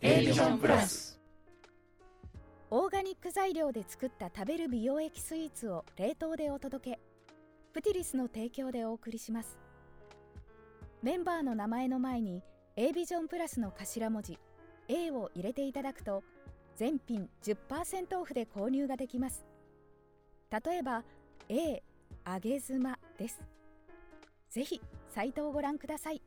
A ビジョンプラス。オーガニック材料で作った食べる美容液スイーツを冷凍でお届け。プティリスの提供でお送りします。メンバーの名前の前に A ビジョンプラスの頭文字 A を入れていただくと全品10%オフで購入ができます。例えば A 揚げ妻です。ぜひサイトをご覧ください。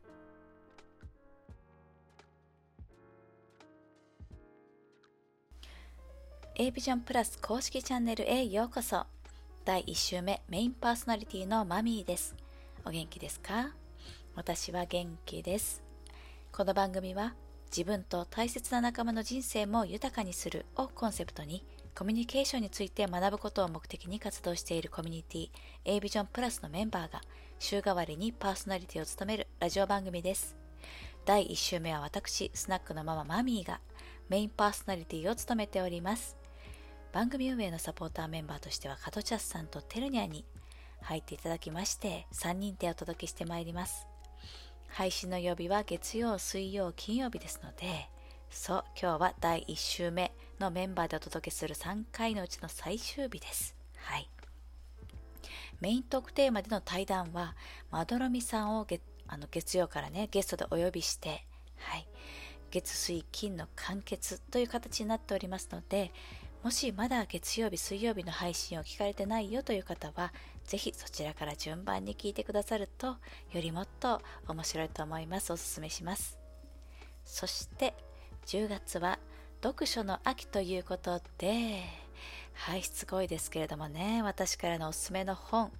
A ビジョンプラス公式チャンネルへようこそ第1週目メインパーソナリティのマミーですお元気ですか？私は元気ですこの番組は自分と大切な仲間の人生も豊かにするをコンセプトにコミュニケーションについて学ぶことを目的に活動しているコミュニティ A ビジョンプラスのメンバーが週替わりにパーソナリティを務めるラジオ番組です。第1週目は私、スナックのマママミーがメインパーソナリティを務めております。番組運営のサポーターメンバーとしてはカトチャスさんとテルニャに入っていただきまして3人でお届けしてまいります。配信の曜日は月曜、水曜、金曜日ですので、そう、今日は第1週目のメンバーでお届けする3回のうちの最終日です。はい。メイントークテーマでの対談は、まどろみさんを月あの月曜からね、ゲストでお呼びして、はい。月水金の完結という形になっておりますので、もしまだ月曜日、水曜日の配信を聞かれてないよという方は、ぜひそちらから順番に聞いてくださると、よりもっと面白いと思います。おすすめします。そして、10月は読書の秋ということで、はい、しつこいですけれどもね、私からのおすすめの本、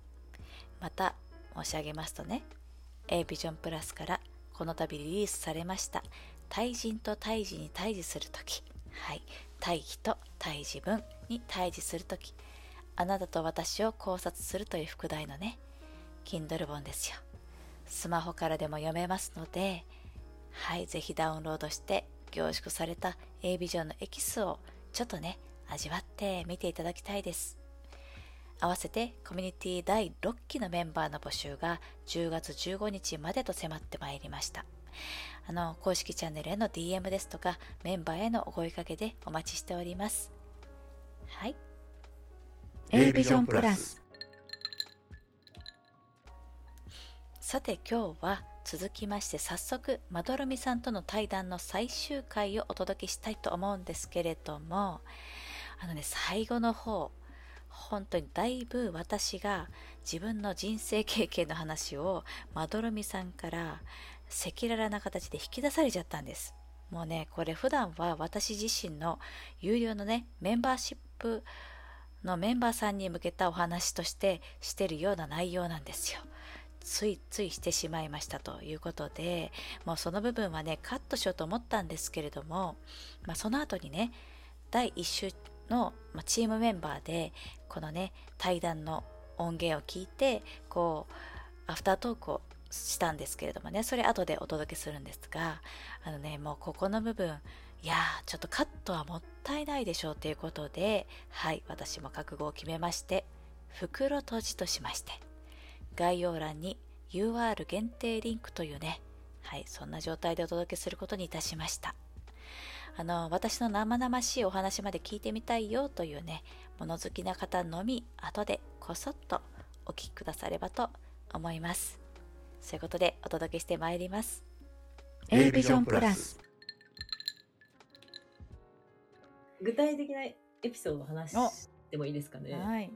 また申し上げますとね、A ビジョンプラスからこの度リリースされました、対人と対峙に対峙するとき、はい、対比と対峙文に対峙するとき、あなたと私を考察するという副題のね、Kindle 本ですよ。スマホからでも読めますので、はい、ぜひダウンロードして凝縮された A ビジョンのエキスをちょっとね、味わって見ていただきたいです。合わせてコミュニティ第6期のメンバーの募集が10月15日までと迫ってまいりました。あの、公式チャンネルへの DM ですとか、メンバーへのお声かけでお待ちしております。はい。A ビジョンプラス。さて今日は続きまして早速まどろみさんとの対談の最終回をお届けしたいと思うんですけれどもあのね最後の方本当にだいぶ私が自分の人生経験の話をまどろみさんから赤裸々な形で引き出されちゃったんです。もうね、これ普段は私自身の有料のね、メンバーシップのメンバーさんに向けたお話としてしてるような内容なんですよ。ついついしてしまいましたということで、もうその部分はね、カットしようと思ったんですけれども、まあ、その後にね、第1週のチームメンバーで、このね、対談の音源を聞いて、こう、アフタートークをしたんですけれどもね、それ後でお届けするんですが、あのね、もうここの部分、いやー、ちょっとカットはもったいないでしょうということで、はい、私も覚悟を決めまして、袋閉じとしまして、概要欄に UR 限定リンクというね、はい、そんな状態でお届けすることにいたしました。あの、私の生々しいお話まで聞いてみたいよというね、物好きな方のみ、後でこそっとお聞きくださればと思います。そういうことでお届けしてまいります。A ビジョンプラス。具体的なエピソードを話してもいいですかね。はい。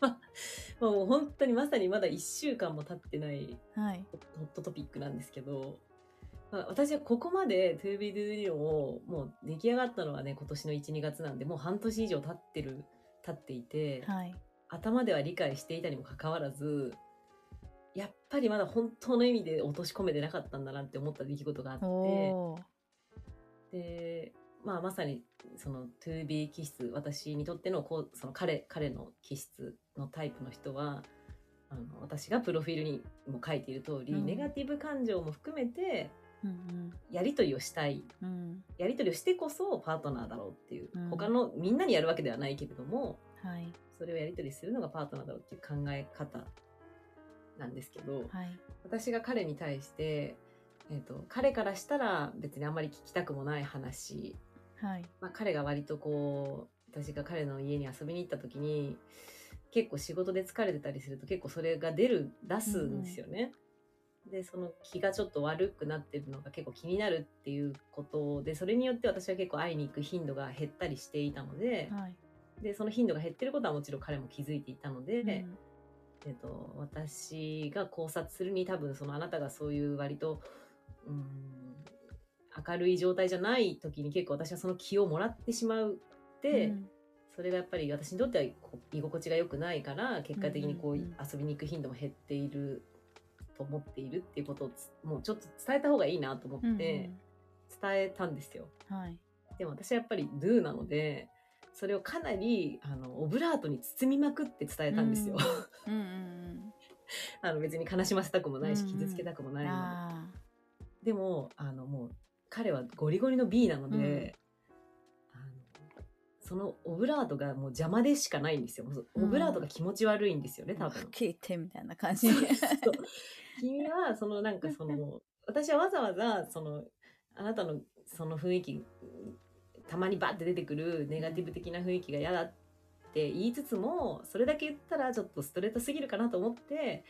もう本当にまさにまだ1週間も経ってないはい。ホットトピックなんですけど、まあ、私はここまで To be do をもう出来上がったのはね今年の1、2月なんでもう半年以上経ってる経っていて、はい。頭では理解していたにもかかわらずやっぱりまだ本当の意味で落とし込めてなかったんだなって思った出来事があって。で、まあ、まさにその 2B 気質私にとってのこうその彼彼の気質のタイプの人はあの私がプロフィールにも書いている通り、うんネガティブ感情も含めてうんやり取りをしたいうん。うん。やり取りをしてこそパートナーだろうっていう、うん他のみんなにやるわけではないけれどもはい。それをやり取りするのがパートナーだろうっていう考え方なんですけど、はい。私が彼に対してえっ、と、彼からしたら別にあんまり聞きたくもない話。はい。まあ、彼が割とこう、私が彼の家に遊びに行った時に、結構仕事で疲れてたりすると結構それが出る、出すんですよね。で、その気がちょっと悪くなってるのが結構気になるっていうことで、それによって私は結構会いに行く頻度が減ったりしていたので、はい。で、その頻度が減ってることはもちろん彼も気づいていたので、うんえっと、私が考察するに多分そのあなたがそういう割と、うん、明るい状態じゃない時に結構私はその気をもらってしまうって、うんそれがやっぱり私にとっては居心地が良くないから結果的にこう遊びに行く頻度も減っていると思っているっていうことをつもうちょっと伝えた方がいいなと思ってうん伝えたんですよ。うんはい。でも私はやっぱりドゥなのでそれをかなりあのオブラートに包みまくって伝えたんですよ。うんうんあの別に悲しませたくもないしうんうん傷つけたくもうなんいので、あでもあのもう彼はゴリゴリの B なので、あのそのオブラートがもう邪魔でしかないんですよ。オブラートが気持ち悪いんですよね、あ。多分はっ。きり言ってみたいな感じ。そう君はそのなんかその 私はわざわざそのあなたのその雰囲気たまにバッて出てくるネガティブ的な雰囲気が嫌だって言いつつもそれだけ言ったらちょっとストレートすぎるかなと思って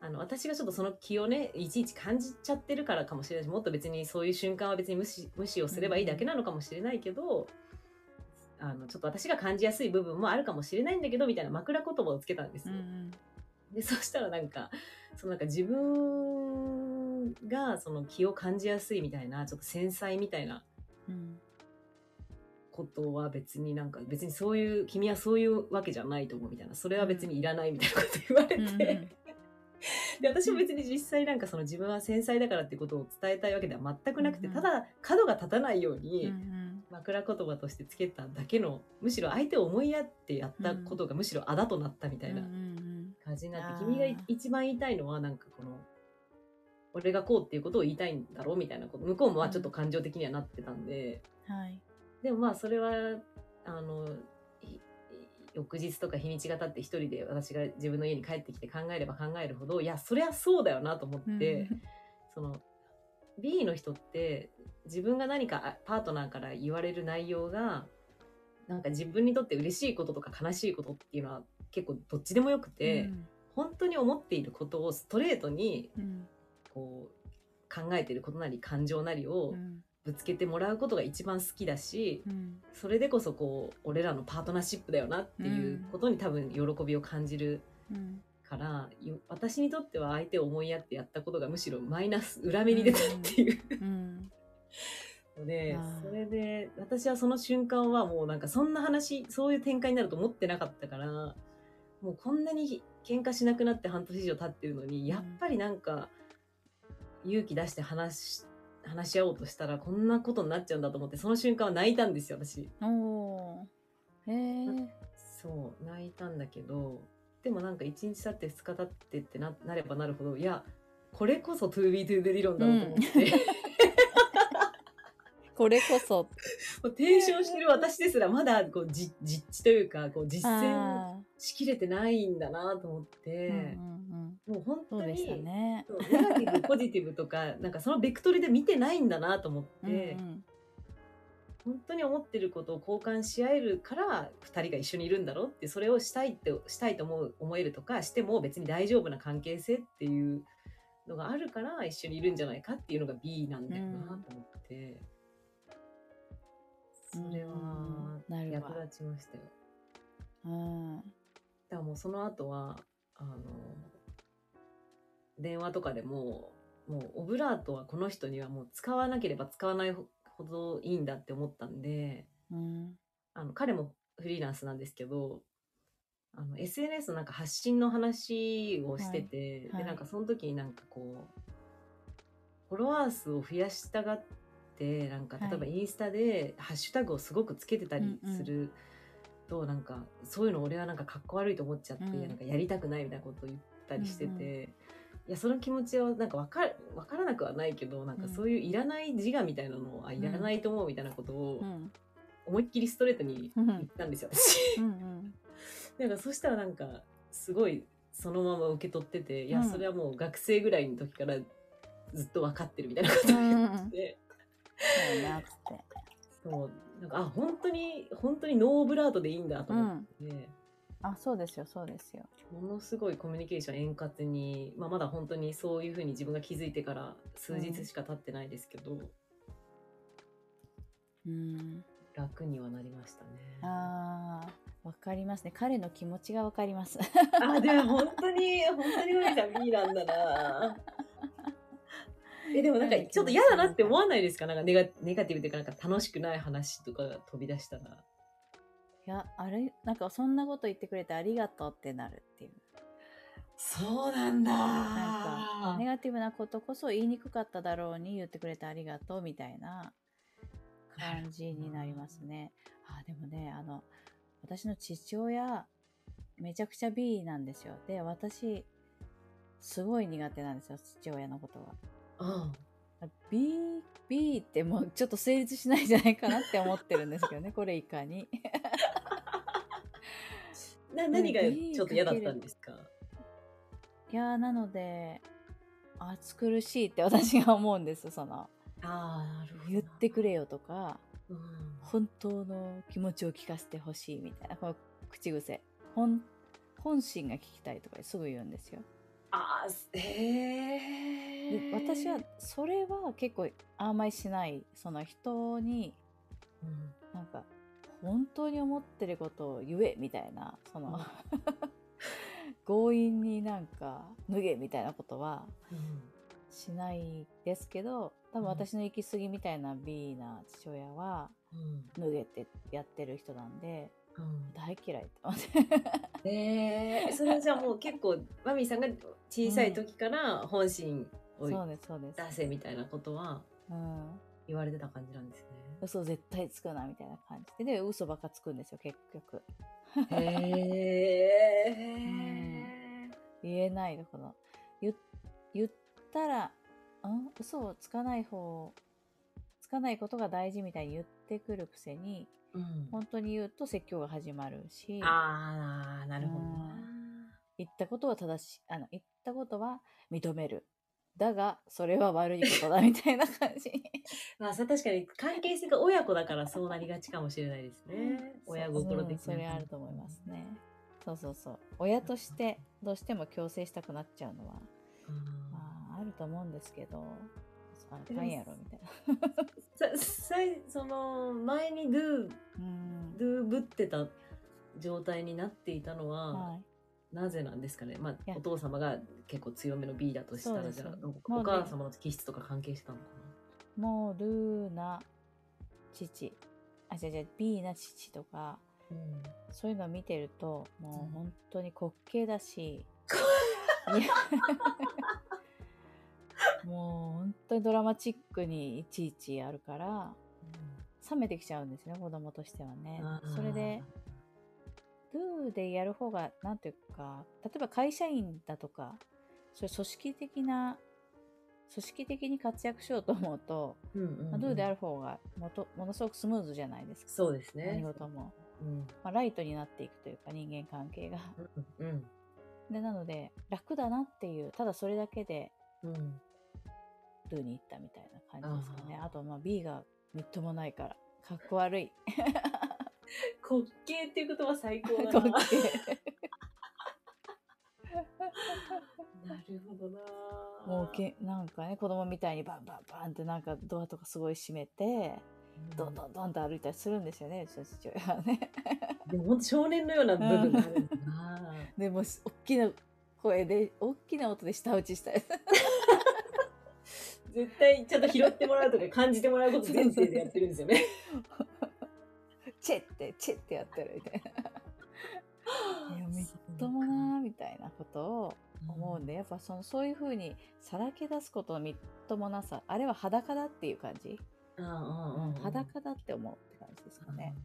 あの私がちょっとその気をねいちいち感じちゃってるからかもしれないしもっと別にそういう瞬間は別に無視無視をすればいいだけなのかもしれないけど、あのちょっと私が感じやすい部分もあるかもしれないんだけどみたいな枕言葉をつけたんですよ。うんでそしたらなんかそのなんか自分がその気を感じやすいみたいなちょっと繊細みたいなうんことは別になんか別にそういう君はそういうわけじゃないと思うみたいな。それは別にいらないみたいなこと言われて、うん。うんで私も別に実際なんかその自分は繊細だからってことを伝えたいわけでは全くなくて、うんただ角が立たないよううんにうん。枕言葉としてつけただけのむしろ相手を思いやってやったことがむしろあだとなったみたいな感じになって、君が一番言いたいのはなんかこの俺がこうっていうことを言いたいんだろうみたいなこと向こうもまあちょっと感情的にはなってたんで、うん。はい。でもまあそれはあのい翌日とか日にちが経って一人で私が自分の家に帰ってきて考えれば考えるほどいやそりゃそうだよなと思って、その B の人って自分が何かあパートナーから言われる内容がなんか自分にとって嬉しいこととか悲しいことっていうのは結構どっちでもよくて、本当に思っていることをストレートにうん。こう考えていることなり感情なりうをんぶつけてもらうことが一番好きだし、うんそれでこそこう俺らのパートナーシップだよなっていうことに多分喜びを感じるうん。から、よ私にとっては相手を思いやってやったことがむしろマイナス裏目に出たっていう。うん。の でそれで私はその瞬間はもうなんかそんな話そういう展開になると思ってなかったからもうこんなに喧嘩しなくなって半年以上経ってるのにやっぱりなんか勇気出して話し話し合おうとしたらこんなことになっちゃうんだと思ってその瞬間は泣いたんですよ私。おー。へえそう泣いたんだけどでもなんか1日経って2日経ってってななればなるほどいやこれこそ 2B2 で理論だろうと思って、これこそ。もう提唱してる私ですらまだこうじ実地というかこう実践あしきれてないんだなと思って、ー。うんうんうん。もう本当にネガティブポジティブとか なんかそのベクトルで見てないんだなと思って、うんうん。本当に思ってることを交換し合えるから2人が一緒にいるんだろうってそれをしたいってしたいと思う思えるとかしても別に大丈夫な関係性っていうのがあるから一緒にいるんじゃないかっていうのが B なんだよなと思って、うんなるわ。役立ちましたよ。うん。だからもうその後はあの電話とかでももうオブラートはこの人にはもう使わなければ使わないほどいいんだって思ったんでうん。あの彼もフリーランスなんですけどあの SNS のなんか発信の話をしてて、はい。でなんかその時になんかこうフォロワー数を増やしたがってなんかはい。例えばインスタでハッシュタグをすごくつけてたりすると、なんかそういうの俺はなんかかっこ悪いと思っちゃって、うん。なんかやりたくないみたいなことを言ったりしてて。うんいやその気持ちはなんか分か分からなくはないけどなんかうん。そういういらない自我みたいなのはいらないと思うみたいなことをうん。思いっきりストレートにうん言ったんですよ、私。なんかそしたらなんかすごいそのまま受け取ってて、いやうん。それはもう学生ぐらいの時からずっと分かってるみたいなことを言って、そうなって。そうなんかあ本当に本当にノーブラートでいいんだと思って、あ、そうですよ、そうですよ。ものすごいコミュニケーション円滑に、まあ、まだ本当にそういうふうに自分が気づいてから数日しか経ってないですけど、うん。楽にはなりましたね。ああ、わかりますね。彼の気持ちがわかります。あでも本当に本当にマミさん B なんだな。えでもなんかちょっと嫌だなって思わないですか？なんかネガネガティブというかなんか楽しくない話とかが飛び出したら。いや、あれ、なんかそんなこと言ってくれてありがとうってなるっていう。そうなんだ。なんか、ネガティブなことこそ言いにくかっただろうに言ってくれてありがとうみたいな感じになりますね。あ、でもね、あの、私の父親、めちゃくちゃ B なんですよ。で、私、すごい苦手なんですよ、父親のことが。あ B、B ってもうちょっと成立しないんじゃないかなって思ってるんですけどね、これいかに。な何がちょっと嫌だったんですか？いやー、なので、暑苦しいって私が思うんです、その。ああなるほど。言ってくれよとか、うん本当の気持ちを聞かせてほしいみたいな、この口癖。本、本心が聞きたいとかすぐ言うんですよ。あーへえ。で私は、それは結構甘いしない、その人に、うん。なんか、本当に思ってることを言えみたいな、その、強引になんか脱げみたいなことはうん。しないですけど、多分私の行き過ぎみたいな B な父親は、うん。脱げってやってる人なんで、うん大嫌いって思って。えー、それはじゃあもう結構マミーさんが小さい時から本心を。出せみたいなことはうん。言われてた感じなんです嘘絶対つくなみたいな感じで、で、嘘ばっかつくんですよ、結局。ね。へえ。言えないのかな。言言ったら、ん嘘をつかない方、つかないことが大事みたいに言ってくるくせに、うん、本当に言うと説教が始まるし、ああなるほどな。言ったことは正しい、あの、言ったことは認める。だが、それは悪いことだみたいな感じ。まあさ確かに関係性が親子だからそうなりがちかもしれないですね。親心的なそううんそれあると思いますね。そうそうそう。親としてどうしても強制したくなっちゃうのは、うんまあ、あると思うんですけど、あかんやろみたいな。さその前にドゥうん。ドゥぶってた状態になっていたのは、はい。なぜなんですかね、まあ、や。お父様が結構強めの B だとしたらじゃあお母様の気質とか関係してたのかもう、ルーな父、あ、じゃじゃ B な父とか、な、うん、そういうのを見てると、もうん。う本当に滑稽だし、いやもう本当にドラマチックにいちいちあるから、冷めてきちゃうんですね、子供としてはね。それで、do でやる方が、なんていうか、例えば会社員だとか、そういう組織的な、組織的に活躍しようと思うと、うんうんうんまあ、do である方がもとものすごくスムーズじゃないですか。そうですね何事も。うんまあ、ライトになっていくというか、人間関係が。うんうんで、なので、楽だなっていう、ただそれだけでうん、do に行ったみたいな感じですかね。あと、まあ B がみっともないから、かっこ悪い。滑稽っていう言葉最高だ 滑な稽。なるほどな。もうけなんかね子供みたいにバンバンバンってなんかドアとかすごい閉めてどん。どんどんと歩いたりするんですよねうちの父親はね。でも本当少年のような部分があるんだな。でも大きな声で大きな音で舌打ちしたり絶対ちゃんと拾ってもらうとか感じてもらうこと前提でやってるんですよねチェってチェってやってるみたいな。いやみっともなーみたいなことを思うんでやっぱそのそういう風にさらけ出すことのみっともなさあれは裸だっていう感じ、うんうんうんうん裸だって思うって感じですかね。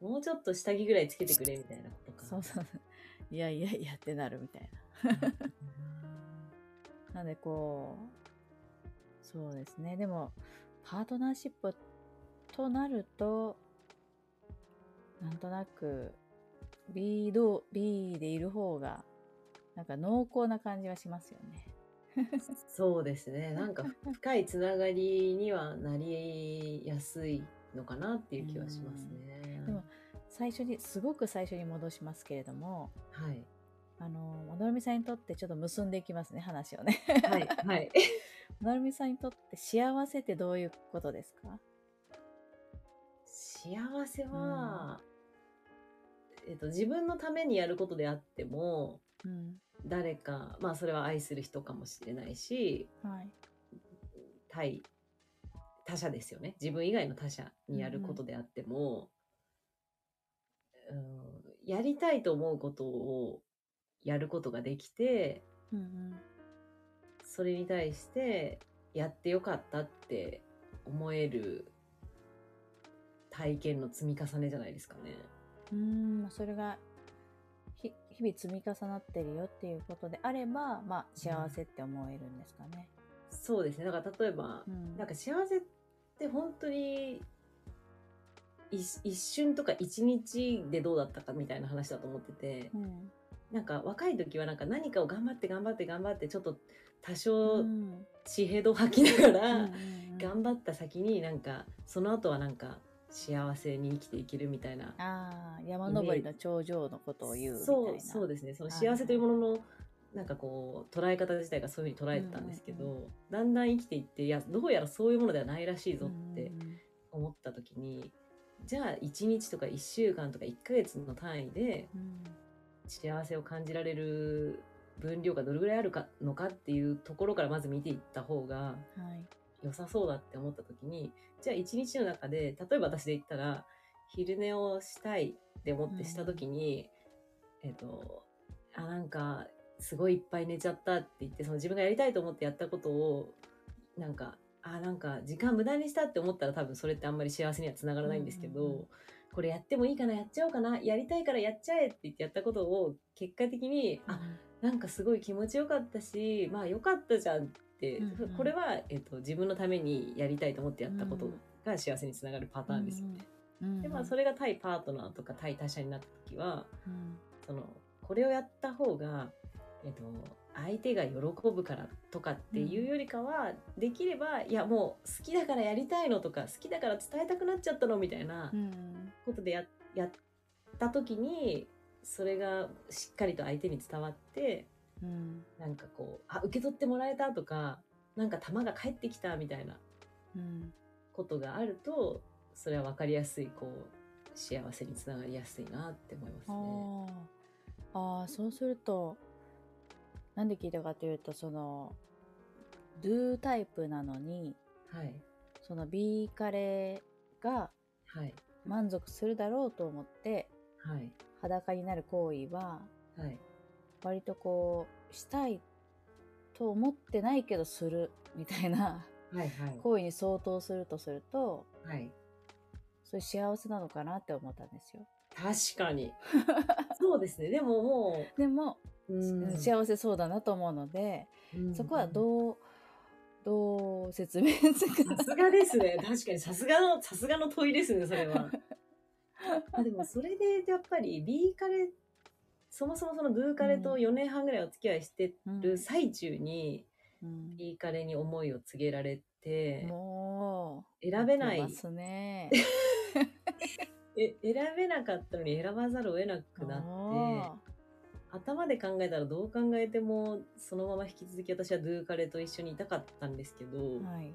もうちょっと下着ぐらいつけてくれみたいなことか。そうそういやいやいやってなるみたいな。なんでこうそうですねでもパートナーシップとなるとなんとなく B, どう B でいる方がなんか濃厚な感じはしますよね。そうですね。なんか深いつながりにはなりやすいのかなっていう気はしますね。でも最初にすごく最初に戻しますけれどもはい。あのもどろみさんにとってちょっと結んでいきますね話をねはい。はい。もどろみさんにとって幸せってどういうことですか？幸せは、えっと、自分のためにやることであっても、うん。誰か、まあそれは愛する人かもしれないし、はい。対他者ですよね。自分以外の他者にやることであっても、うんやりたいと思うことをやることができてうんうんそれに対してやってよかったって思える体験の積み重ねじゃないですかね。うーんそれがひ日々積み重なってるよっていうことであればまあ幸せって思えるんですかね。そうですねだから例えば、うんなんか幸せって本当に一一瞬とか一日でどうだったかみたいな話だと思ってて、うんなんか若い時はなんか何かを頑張って頑張って頑張ってちょっと多う少ん。血へど吐きながら、頑張った先になんかその後はなんか幸せに生きていけるみたいなああ山登りの頂上のことを言うみたいな。そうそうですね。その幸せというもののなんかこう捉え方自体がそういうふうに捉えてたんですけど、うんうん。だんだん生きていっていやどうやらそういうものではないらしいぞって思った時にじゃあ1日とか1週間とか1ヶ月の単位でうん幸せを感じられる分量がどれぐらいあるかのかっていうところからまず見ていった方がはい。良さそうだって思った時にじゃあ1日の中で例えば私で言ったら昼寝をしたいって思ってした時に、えっ、とあなんかすごいいっぱい寝ちゃったって言ってその自分がやりたいと思ってやったことをなんかあなんか時間無駄にしたって思ったら多分それってあんまり幸せにはつながらないんですけど、うんうんうんこれやってもいいかなやっちゃおうかなやりたいからやっちゃえって言ってやったことを結果的に、あなんかすごい気持ちよかったしまあよかったじゃんって、うんうん。これは、えっと自分のためにやりたいと思ってやったことが幸せにつながるパターンですよね。うんうん。でまあそれが対パートナーとか対他者になった時はうん。そのこれをやった方が、えっと相手が喜ぶからとかっていうよりかは、できればいやもう好きだからやりたいのとか好きだから伝えたくなっちゃったのみたいなうんことでややった時にそれがしっかりと相手に伝わってうん。なんかこうあ受け取ってもらえたとかなんか球が返ってきたみたいなうん。ことがあるとそれは分かりやすいこう幸せにつながりやすいなって思いますね。あー。あーそうするとなんで聞いたかというとその Do タイプなのにはい。その B カレーがはい満足するだろうと思ってはい。裸になる行為ははい。割とこうしたいと思ってないけどするみたいなはい行為に相当するとするとはい。はいそういう幸せなのかなって思ったんですよ。確かに。そうですね。でももでも、う、うん。幸せそうだなと思うので、うん。そこはどうどう説明するか。さすがですね。確かに。さすがの、さすがの問いですね、それは。あでもそれでやっぱり B カレ、そもそもその Do カレと4年半ぐらいお付き合いしてる最中にうん、B カレに思いを告げられて、もう選べないますね。え選べなかったのに選ばざるを得なくなって、頭で考えたらどう考えてもそのまま引き続き私は Do カレと一緒にいたかったんですけど、はい。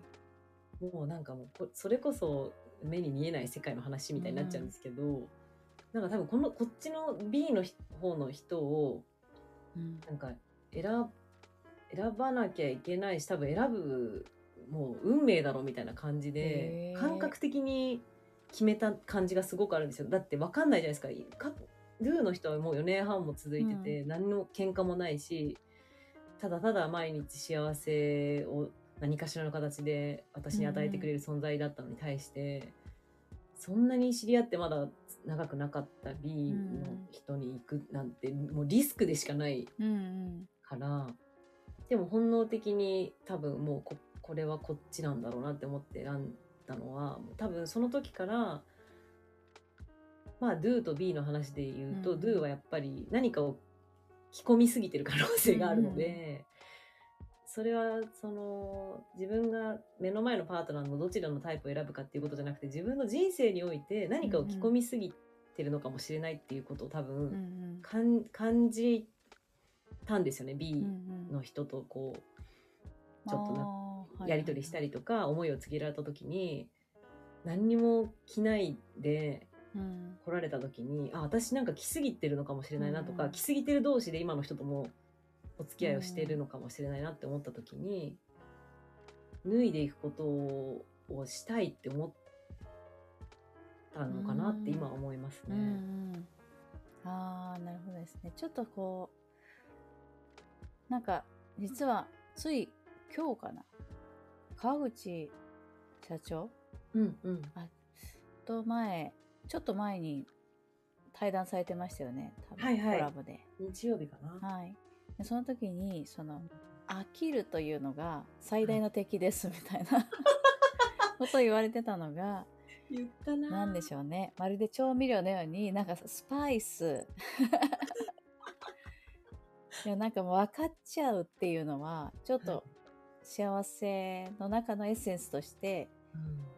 もうなんかもうこそれこそ目に見えない世界の話みたいになっちゃうんですけど、なんか多分このこっちの B の方の人をうん。なんか選選ばなきゃいけないし多分選ぶもう運命だろみたいな感じで感覚的に決めた感じがすごくあるんですよ。だって分かんないじゃないですか。かルーの人はもう4年半も続いてて、何の喧嘩もないしただただ毎日幸せを何かしらの形で私に与えてくれる存在だったのに対して、そんなに知り合ってまだ長くなかった B の人に行くなんて、もうリスクでしかないうんうんからでも本能的に多分もうここれはこっちなんだろうなって思って選んだのは多分その時からまあ Do と B の話で言うと、うん。Do はやっぱり何かを着込みすぎてる可能性があるので、それはその自分が目の前のパートナーのどちらのタイプを選ぶかっていうことじゃなくて自分の人生において何かを着込みすぎてるのかもしれないっていうことを多分、うんうん。感じたんですよね B うんうんの人とこうちょっとなあーやり取りしたりとか思いを告げられた時に何にも着ないでうん。来られた時にあ私なんか着すぎてるのかもしれないなとか、うん。着すぎてる同士で今の人ともお付き合いをしてるのかもしれないなって思った時に、脱いでいくことをしたいって思ったのかなって今は思いますね。うんうん。ああなるほどですね。ちょっとこうなんか実はつい今日かな川口社長うんうん。と前ちょっと前に対談されてましたよね多分はいはいコラボで日曜日かな。はいでその時にその飽きるというのが最大の敵ですみたいな ことを言われてたのが言ったな。なんでしょうね。まるで調味料のように、なんかスパイス。いや、なんかもう分かっちゃうっていうのは、ちょっはいと幸せの中のエッセンスとして、うん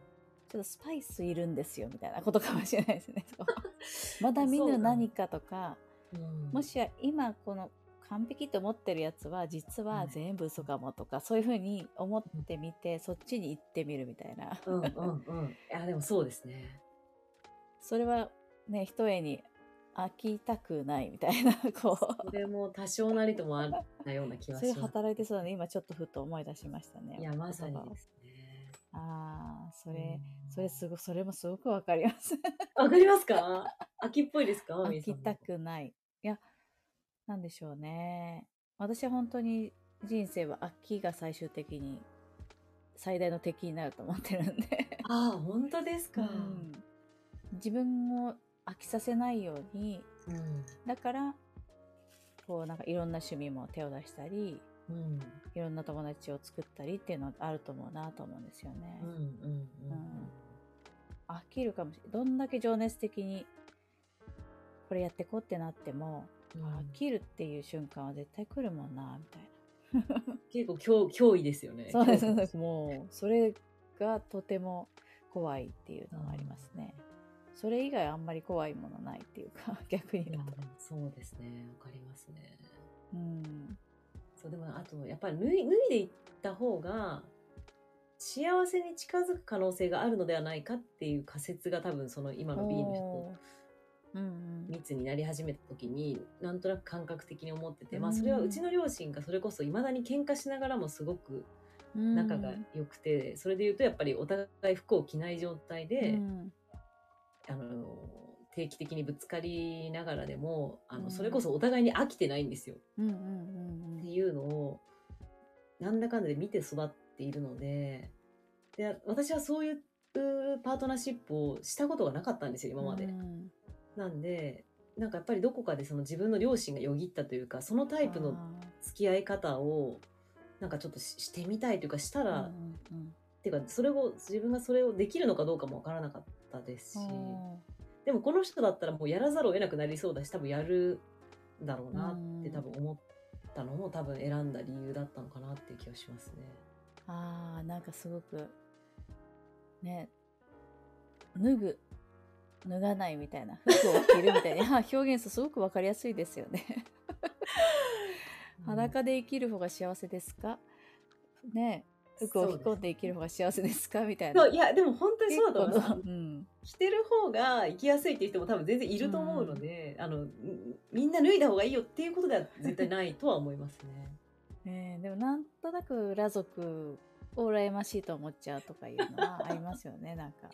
ちょっとスパイスいるんですよ、みたいなことかもしれないですね。そうまだ見ぬ何かとか、うんもしや今この完璧と思ってるやつは実は全部嘘かもとか、そういうふうに思ってみて、そっちに行ってみるみたいな。うんうんうん。いやでもそうですね。それはね、一重に飽きたくないみたいな、こそれも多少なりともあったような気う、それがします。働いてそうだね。今ちょっとふと思い出しましたね。いやまさにですね。ああ、そそれ、それすご、それもすごくわかります。わかりますか？秋っぽいですか？飽きたくない。いや、なんでしょうね。私は本当に人生は飽きが最終的に最大の敵になると思ってるんで。ああ、本当ですか？うん自分を飽きさせないように、うん。だから、こうなんかいろんな趣味も手を出したり、うん。いろんな友達を作ったりっていうのはあると思うなと思うんですよね。うん。うん。飽きるかもしれない。どんだけ情熱的にこれやってこうってなっても、うん。飽きるっていう瞬間は絶対来るもんな、みたい結構脅脅威ですよね。な。そうです恐怖ね。もう、それがとても怖いっていうのはありますね。それ以外あんまり怖いものないっていうか、逆にと。そうですね。わかりますね。うん。そう、でも、あと、やっぱり脱い脱いでいった方が、幸せに近づく可能性があるのではないかっていう仮説が多分その今の B の人。密になり始めた時になんとなく感覚的に思ってて、まあうん。それはうちの両親がそれこそいまだに喧嘩しながらもすごく仲が良くて、それで言うとやっぱりお互い服を着ない状態で、うん。あの定期的にぶつかりながらでもあうん。のそれこそお互いに飽きてないんですよ、っていうのをなんだかんだで見て育っているのでで私はそういうパートナーシップをしたことがなかったんですよ今まで。うん。なんでなんかやっぱりどこかでその自分の両親がよぎったというかそのタイプのあ付き合い方をなんかちょっとししてみたいというかしたーら、うんうんっていうかそれを自分がそれをできるのかどうかもわからなかったですしうんでもこの人だったらもうやらざるを得なくなりそうだし多分やるんだろうなってうん。多分思ったのも多分選んだ理由だったのかなっていう気がしますね。あーなんかすごくね脱ぐ脱がないみたいな服を着るみたいな。あ表現すごくわかりやすいですよね。裸で生きる方が幸せですか？ね服を着込んで生きる方が幸せですか？みたいな。いやでも本当にそうだと思います。うん。着てる方が生きやすいっていう人も多分全然いると思うので、あのんみんな脱いだ方がいいよっていうことでは絶対ないとは思いますね。ねえでもなんとなく裸族を羨ましいと思っちゃうとかいうのはありますよね なんか、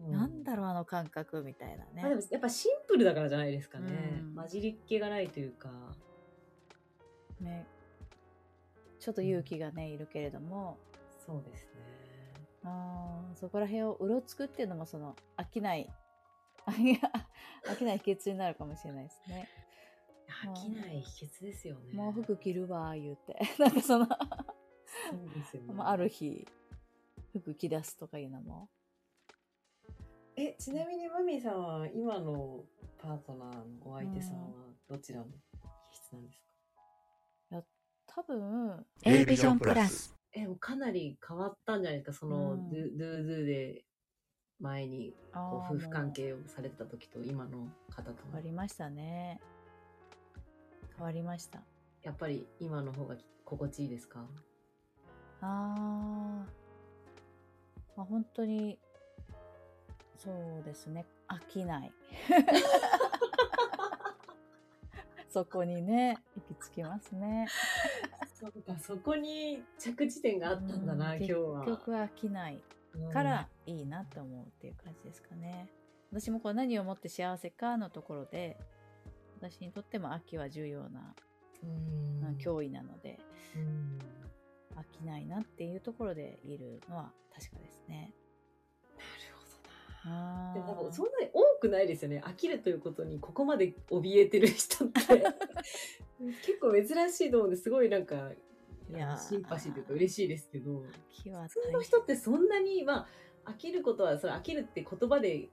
うなんだろうあの感覚みたいなね、まあ、でもやっぱシンプルだからじゃないですかね、うん。混じりっ気がないというか。ね。ちょっと勇気がねいるけれども。そうですね。あーそこら辺をうろつくっていうのもその飽きない 飽きない秘訣になるかもしれないですね。飽きない秘訣ですよね。もう服着るわ言うて。なんかその、そうですよね。まあ、ある日服着出すとかいうのも。えちなみにマミーさんは今のパートナーのお相手さんはどちらの気質なんですか、多分 A ビジョンプラス。え、もうかなり変わったんじゃないですか、その、うん。ドゥドゥドゥで前にこう夫婦関も係をされてた時と今の方とう変のわりましたね。変わりました。やっぱり今の方が心地いいですか？あー。まあ本当にそうですね。飽きない。そこにね行き着きますね。そうか、そこに着地点があったんだな、うん今日は。結局飽きないうん。からいいなと思うっていう感じですかね。私もこう何をもって幸せかのところで私にとっても秋は重要な、うん。うん脅威なので。うん飽きないなっていうところでいるのは確かですね。なるほどな。でも多分そんなに多くないですよね。飽きるということにここまで怯えてる人って 結構珍しいと思うんですごいなんかいやーシンパシーというか嬉しいですけど普通の人ってそんなにまあ飽きることはそれ飽きるって言葉で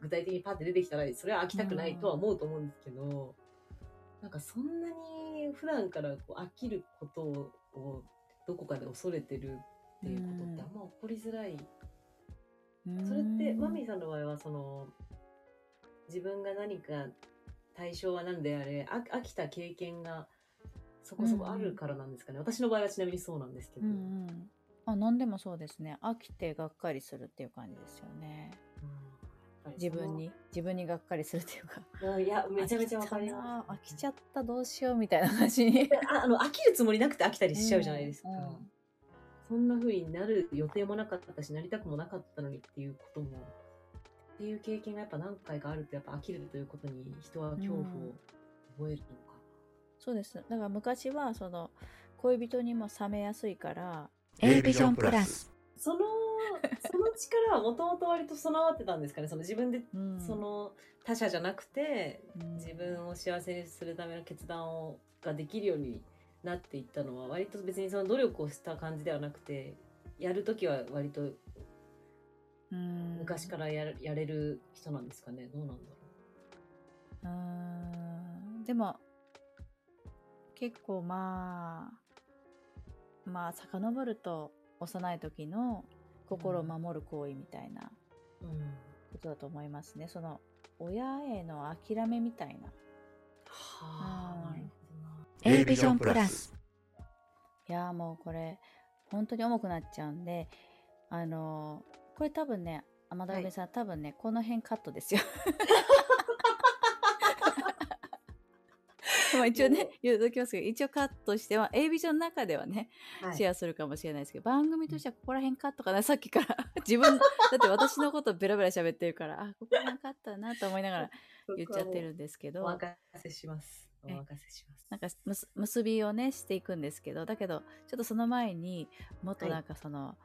具体的にパッて出てきたらそれは飽きたくないとは思うと思うんですけど、なんかそんなに普段からこう飽きることをどこかで恐れてるっていうことってあんま起こりづらい。それってマミーさんの場合はその自分が何か対象は何であれあ飽きた経験がそこそこあるからなんですかね、私の場合はちなみにそうなんですけど、うんうん。あ何でもそうですね。飽きてがっかりするっていう感じですよねぱり自分に自分にがっかりするっていうか。いやめちゃめちゃわかります。飽きちゃったどうしようみたいな話に。ああの飽きるつもりなくて飽きたりしちゃうじゃないですか、うん。うんそんな風になる予定もなかったしなりたくもなかったのにっていうこともっていう経験がやっぱ何回かあるとやっぱ飽きるということに人は恐怖を覚えるのか。そうです。だから昔はその恋人にも冷めやすいから A ビジョンプラス。なその その力はもともと割と備わってたんですかね。その自分でうん。その他者じゃなくてうん。自分を幸せにするための決断をができるようになっていったのは割と別にその努力をした感じではなくてやるときは割とうん。昔からやるやれる人なんですかね。どうなんだろう。んでも結構まあまあ遡ると幼い時の心を守る行為みたいなことだと思いますね。その親への諦めみたいな。はあうんな。るほ A ビジョンプラス。いやーもうこれ本当に重くなっちゃうんであのーこれ多分ね天田梅さん、多分ねこの辺カットですよ まあ一応ね言うときますけど一応カットしては A ビジョンの中ではね、はい。シェアするかもしれないですけど番組としてはここら辺カットかな？さっきから。自分だって私のことベラベラ喋ってるからあここら辺カットだなと思いながら 言っちゃってるんですけど。お任せします。おえ任せします。なんか結びをねしていくんですけどだけどちょっとその前にもっとなんかその、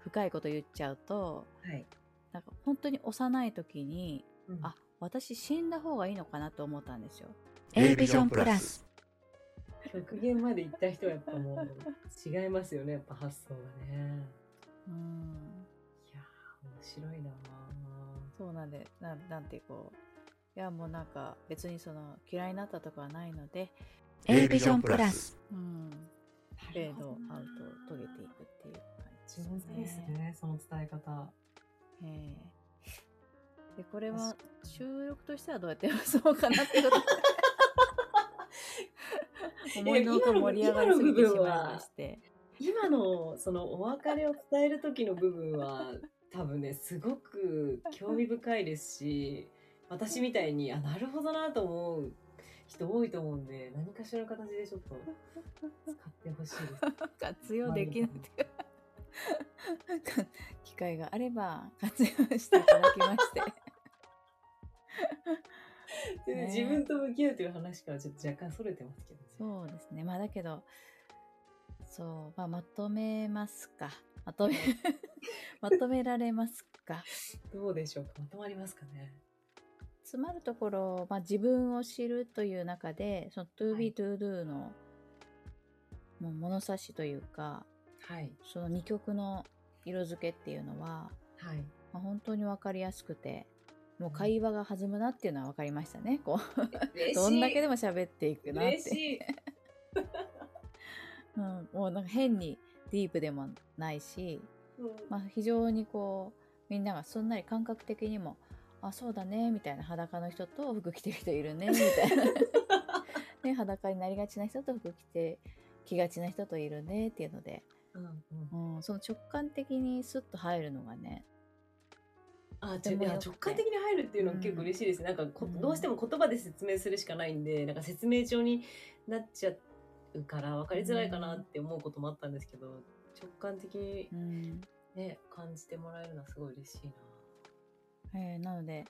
深いこと言っちゃうとはい、なんか本当に幼い時にうん。あ私死んだ方がいいのかなと思ったんですよ。A ビジョンプラス。極限まで行った人はやっぱもう違いますよねやっぱ発想がね。うん。いやー面白いなそうなんでななんてこういやもうなんか別にその嫌いになったとかはないので、A ビジョンプラス。うん、なフェードアウトを遂げていくっていう感じ上手ですねその伝え方。ええ。でこれは収録としてはどうやって話 そうかなってこと思いのほか盛り上がりすぎてしまいまして。今のそのお別れを伝える時の部分は多分ねすごく興味深いですし私みたいにあなるほどなと思う人多いと思うんで何かしらの形でちょっと使ってほしいです。活用できないって機会があれば活用していただきまして でね。自分と向き合うという話からちょっと若干それてますけどね。そうですね。まあだけどそう、まあ、まとめますか。まとめ まとめられますか。どうでしょうか。まとまりますかね。つまるところ、まあ、自分を知るという中でその to は be い。to do のもう物差しというかはい。その2曲の色付けっていうのは、はい。まあ、本当に分かりやすくてもう会話が弾むなっていうのは分かりましたね。こう。どんだけでも喋っていくなって。うん、もうなんか変にディープでもないし、まあ、非常にこうみんながすんなり感覚的にもあそうだねみたいな裸の人と服着てる人いるねみたいな。ね裸になりがちな人と服着て着がちな人といるねっていうので、うんうん。うん、その直感的にスッと入るのがねあちょいやとても直感的に入るっていうのは結構嬉しいですね、なんかどうしても言葉で説明するしかないんでなんか説明帳になっちゃうから分かりづらいかなって思うこともあったんですけど、直感的にうん。ね感じてもらえるのはすごい嬉しいな。えーなので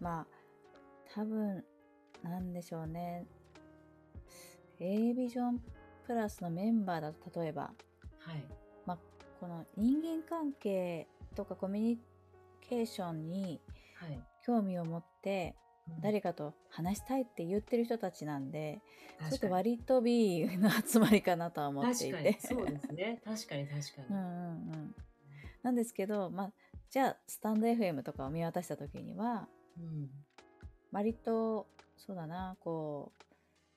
まあ多分なんでしょうね。A ビジョンプラスのメンバーだと例えばはい。この人間関係とかコミュニケーションにはい。興味を持ってうん誰かと話したいって言ってる人たちなんで、ちょっと割と B の集まりかなとは思っていて。そうですね。確かに確かに。うんうんうん。なんですけど、まあ、じゃあスタンド FM とかを見渡した時にはうん割とそうだなこ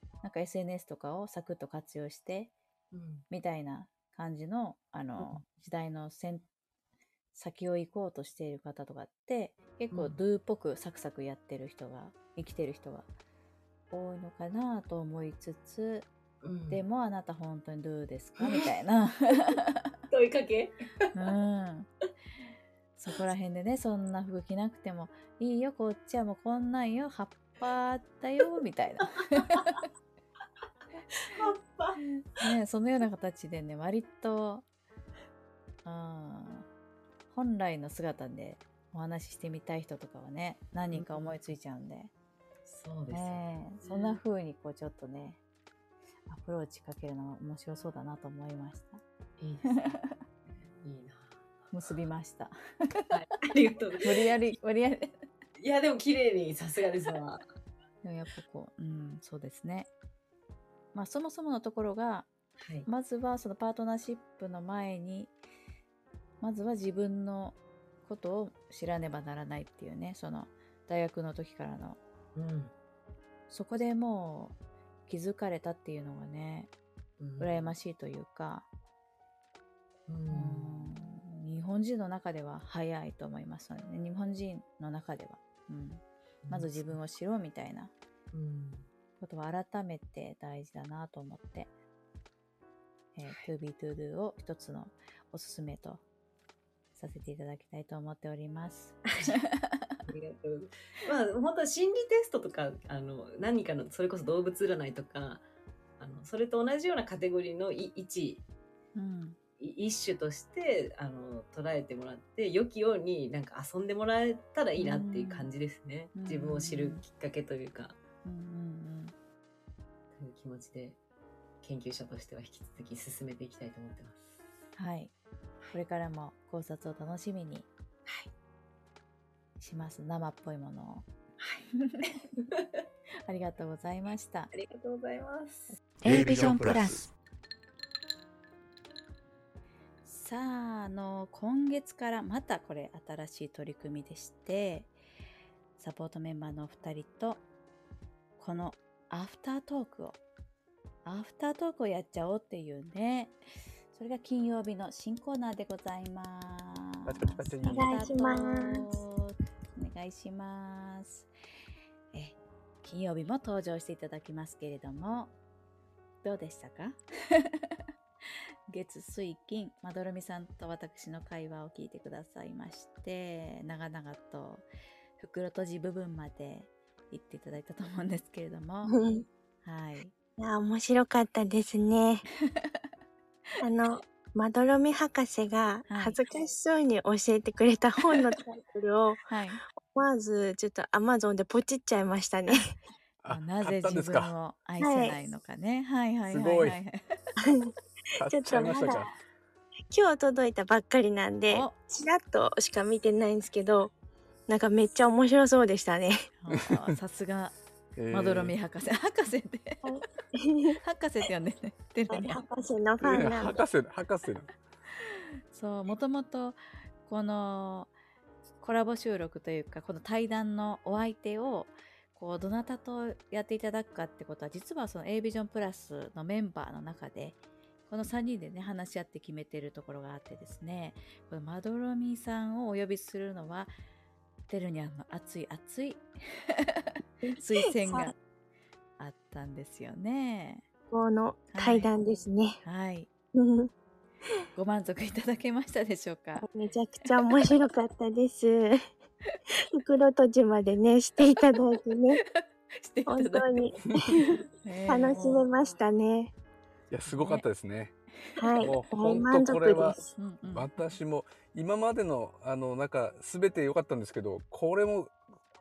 うなんか SNS とかをサクッと活用してうんみたいな感じのあの、時代の先先を行こうとしている方とかって結構うん。Do っぽくサクサクやってる人が生きてる人が多いのかなと思いつつ、うん。でもあなた本当に Do ですか？みたいな、問いかけ？うん、そこら辺でねそんな服着なくてもいいよこっちはもうこんなんよ葉っぱだよみたいな。葉っぱ。ね、そのような形でね割とあー本来の姿でお話ししてみたい人とかはね何人か思いついちゃうんで、そうですよね。そんな風にこうちょっとねアプローチかけるのが面白そうだなと思いましたいいですね。いいな。結びましたはい、ありがとうござい無理やり無理やります。いや、でも綺麗にさすがですわ。でもやっぱこううんそうですねまあそもそものところがはい。まずはそのパートナーシップの前にまずは自分のことを知らねばならないっていうねその大学の時からのうん。そこでもう気づかれたっていうのがね羨ましいというか、う。うんん日本人の中では早いと思いますので、ね、日本人の中では、うん、まず自分を知ろうみたいなうん。ことは改めて大事だなと思って、えー、ToBeToDo を一つのおすすめとさせていただきたいと思っております。ありがとう。まあ、本当は心理テストとか、あの、何かの、それこそ動物占いとか、あの、それと同じようなカテゴリーのい一、うん、い一種として、あの、捉えてもらって、良きようになんか遊んでもらえたらいいなっていう感じですね。うん自分を知るきっかけというか、うん、うん、という気持ちで、研究者としては引き続き進めていきたいと思ってます。うん。はい。これからも考察を楽しみにします。生っぽいものを。ありがとうございました。ありがとうございます。A ビジョンプラスさあ、あの、今月からまたこれ新しい取り組みでして、サポートメンバーのお二人と、このアフタートークを、アフタートークをやっちゃおうっていうね、それが金曜日の新コーナーでございます。お願いしますお願いします。え、金曜日も登場していただきますけれども、どうでしたか月水金まどろみさんと私の会話を聞いてくださいまして長々と袋閉じ部分まで言っていただいたと思うんですけれどもはいいや、面白かったですね。あの、まどろみ博士がはい。恥ずかしそうに教えてくれた本のタイトルを、はい。思わずちょっと Amazon でポチっちゃいましたね。あなぜ自分を愛せないのかね、はい、はい。はいすごいはいはい。買っちゃいましたちょっとまか今日届いたばっかりなんでお、ちらっとしか見てないんですけど、なんかめっちゃ面白そうでしたね。さすがまどろみ博士。博士って。博士って呼んでね。てるね博士のフえーァンなんで。博士博士の。そうもともとこのコラボ収録というかこの対談のお相手をこうどなたとやっていただくかってことは実はその A ビジョンプラスのメンバーの中でこの3人でね話し合って決めてるところがあってですねこのまどろみさんをお呼びするのはてるにゃんの熱い熱い 推薦があったんですよね。この対談ですね。はい。ご満足いただけましたでしょうか？めちゃくちゃ面白かったです。袋閉じまでね、していただいてね。してて本当にね楽しめましたね。いや、すごかったですね。はい。もう大満足本当これはです。うんうん私も今までのあのなんか全て良かったんですけどこれも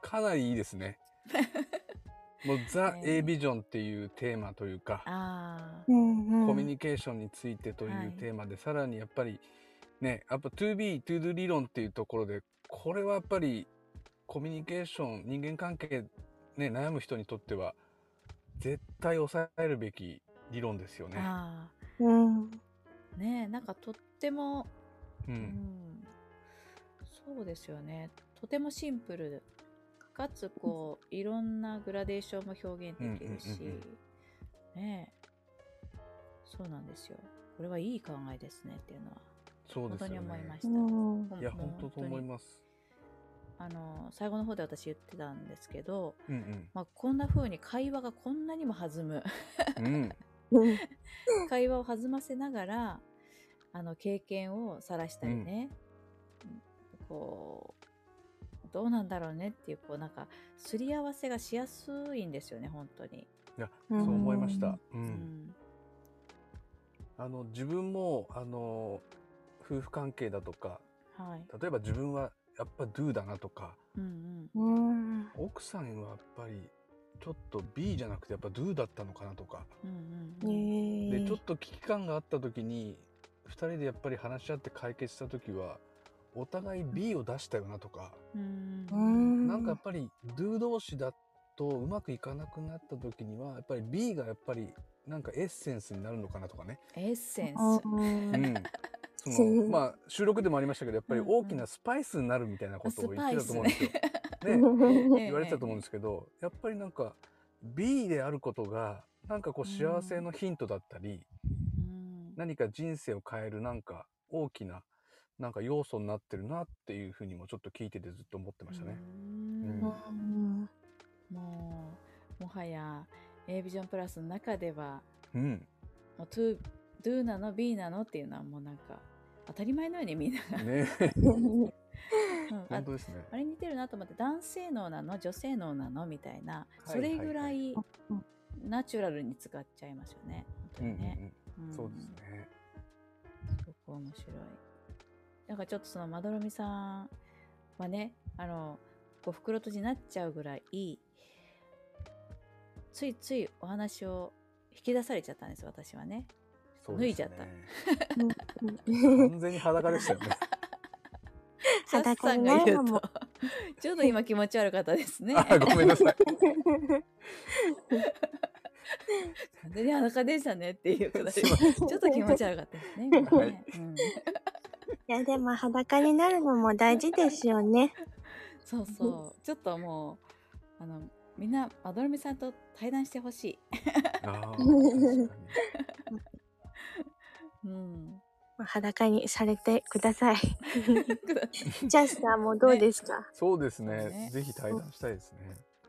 かなりいいですね。もうザ・ね A ビジョンっていうテーマというか、あ。コミュニケーションについてといはいうテーマで、さらにやっぱりねやっぱ 2B、2Do 理論っていうところでこれはやっぱりコミュニケーション人間関係ね悩む人にとっては絶対抑えるべき理論ですよーね。あうん。ーねえなんかとってもう、うん。んそうですよね。とてもシンプル。かつこういろんなグラデーションも表現できるし、うんうんうんねえ。そうなんですよ。これはいい考えですねっていうのは。本当にそうですよね。思いました、いや本当と思いにます。あの最後の方で私言ってたんですけど、うん。まあ、こんな風に会話がこんなにも弾む。うん。会話を弾ませながらあの経験を晒したりね、こうどうなんだろうねっていうこうなんかすり合わせがしやすいんですよね本当に。いやうんそう思いました。ううん。んあの自分もあの夫婦関係だとかはい。例えば自分はやっぱ Do だなとかうんうん。奥さんはやっぱりちょっと B じゃなくてやっぱ Do だったのかなとか。うんうんでちょっと危機感があった時に2人でやっぱり話し合って解決した時はお互い B を出したよなとか、うんうん。なんかやっぱり Do 同士だとうまくいかなくなった時にはやっぱり B がやっぱりなんかエッセンスになるのかなとかね。エッセンス。うんうん、そのまあ収録でもありましたけどやっぱり大きなスパイスになるみたいなことを言ってたと思うんですよ。ね、ね言われてたと思うんですけどやっぱりなんか B であることがなんかこう幸せのヒントだったり、うん何か人生を変えるなんか大きななんか要素になってるなっていうふうにもちょっと聞いててずっと思ってましたね。もうもはや A ビジョンプラスの中ではうん、もう to do なの？B なの？っていうのはもうなんか当たり前のようにみんなが、ね。うんあ本当ですね。あれ似てるなと思って男性脳なの？女性脳なの？みたいないそれぐらいナチュラルに使っちゃいますよね。本当にね、うん、そうですね。すごく面白い。なんかちょっとそのまどろみさんはねあのこう袋閉じになっちゃうぐらいついついお話を引き出されちゃったんです私はね。そ脱いじ完全に裸でしたよね。サッさんが言うなるのも。と ちょっと今気持ち悪かったですね。あごめんなさい。完全に裸でしたねっていうくだり。すいませんちょっと気持ち悪かったですね 今ね、はい。うん、いやでも裸になるのも大事ですよね。そうそう。ちょっともうあのみんなまどろみさんと対談してほしい。あー確かに。うん。裸にされてください。ジャスさんもどうですか、そうですね。ね。ぜひ対談したいですね。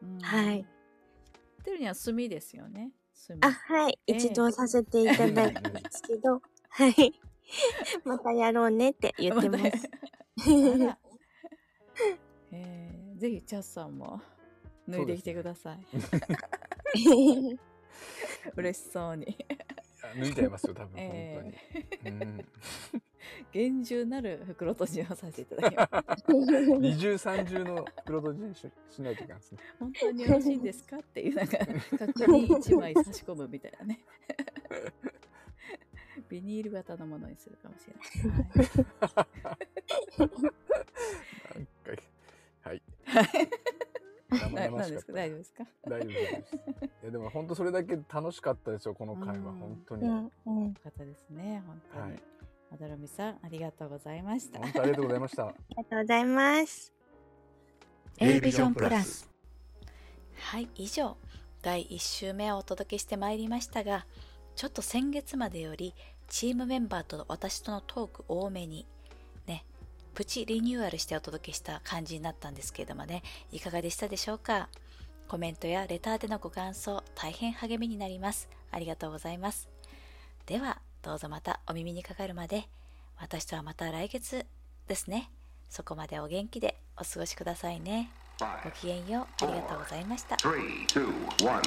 うん。はい。てるには炭ですよね。炭あ、はい。ええ。一度させていただいたんですけど、はい。またやろうねって言ってます。あら。えー、ぜひチャッさんも脱いできてください、嬉しそうに。いや抜いちゃいますよ多分本え当に。うん厳重なる袋閉じをさせていただきます。二重三重の袋閉じにししないといけないですね。本当によろしいんですかっていうなんか確認一枚差し込むみたいなね。ビニール型のものにするかもしれない、はい。はい。生な々なんですかしかった。大丈夫ですか？大丈夫です。いやでも本当それだけ楽しかったですよこの会話。うん。本当に。よかったですね本当に、はいまどろみさんありがとうございました。本当ありがとうございました。ありがとうございます。A ビジョンプラス。はい以上第1週目をお届けしてまいりましたがちょっと先月までよりチームメンバーと私とのトーク多めにねプチリニューアルしてお届けした感じになったんですけれどもねいかがでしたでしょうか？コメントやレターでのご感想大変励みになります。ありがとうございます。ではどうぞまたお耳にかかるまで私とはまた来月ですね。そこまでお元気でお過ごしくださいね。ごきげんよう。ありがとうございました。Three, two, one.